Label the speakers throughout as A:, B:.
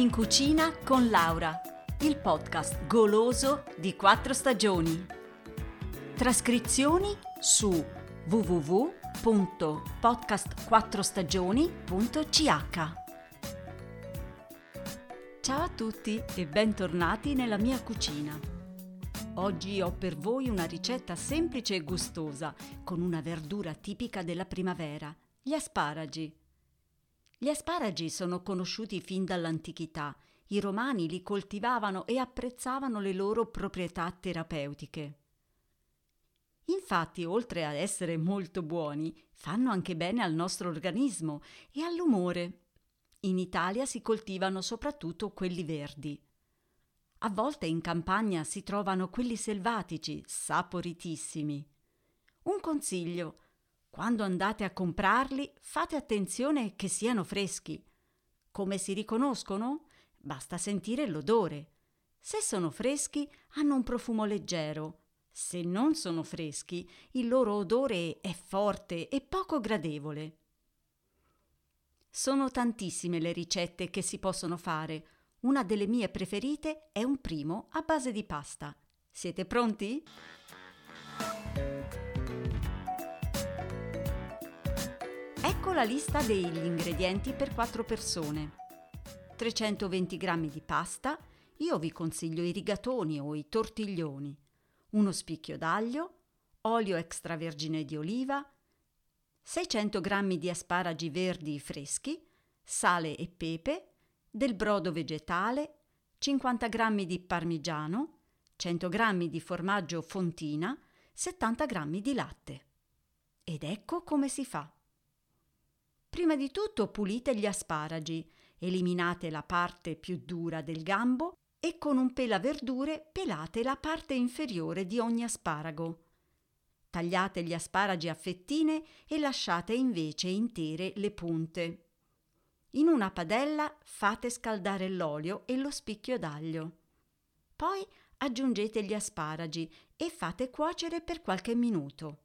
A: In cucina con Laura, il podcast goloso di quattro stagioni. Trascrizioni su www.podcastquattrostagioni.ch. Ciao a tutti e bentornati nella mia cucina. Oggi ho per voi una ricetta semplice e gustosa con una verdura tipica della primavera, gli asparagi. Gli asparagi sono conosciuti fin dall'antichità. I romani li coltivavano e apprezzavano le loro proprietà terapeutiche. Infatti, oltre ad essere molto buoni, fanno anche bene al nostro organismo e all'umore. In Italia si coltivano soprattutto quelli verdi. A volte in campagna si trovano quelli selvatici, saporitissimi. Un consiglio: quando andate a comprarli, fate attenzione che siano freschi. Come si riconoscono? Basta sentire l'odore. Se sono freschi, hanno un profumo leggero. Se non sono freschi, il loro odore è forte e poco gradevole. Sono tantissime le ricette che si possono fare. Una delle mie preferite è un primo a base di pasta. Siete pronti? Ecco la lista degli ingredienti per 4 persone. 320 g di pasta, io vi consiglio i rigatoni o i tortiglioni, uno spicchio d'aglio, olio extravergine di oliva, 600 g di asparagi verdi freschi, sale e pepe, del brodo vegetale, 50 g di parmigiano, 100 g di formaggio fontina, 70 g di latte. Ed ecco come si fa. Prima di tutto pulite gli asparagi, eliminate la parte più dura del gambo e con un pelaverdure pelate la parte inferiore di ogni asparago. Tagliate gli asparagi a fettine e lasciate invece intere le punte. In una padella fate scaldare l'olio e lo spicchio d'aglio. Poi aggiungete gli asparagi e fate cuocere per qualche minuto.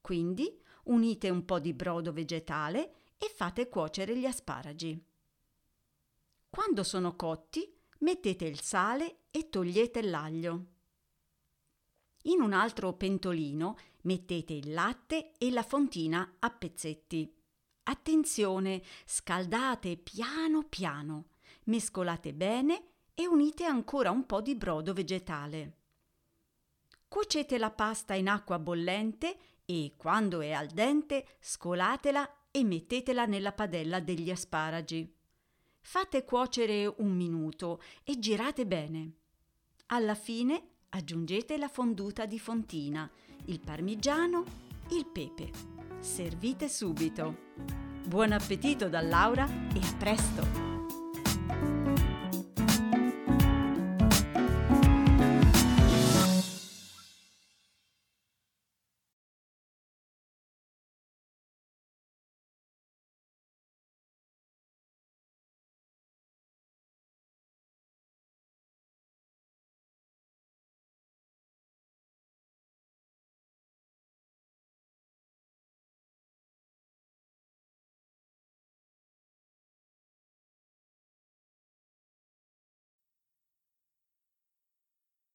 A: Quindi unite un po' di brodo vegetale e fate cuocere gli asparagi. Quando sono cotti, mettete il sale e togliete l'aglio. In un altro pentolino mettete il latte e la fontina a pezzetti. Attenzione, scaldate piano piano, mescolate bene e unite ancora un po' di brodo vegetale. Cuocete la pasta in acqua bollente e, quando è al dente, scolatela e mettetela nella padella degli asparagi. Fate cuocere un minuto e girate bene. Alla fine aggiungete la fonduta di fontina, il parmigiano, il pepe. Servite subito. Buon appetito da Laura e a presto!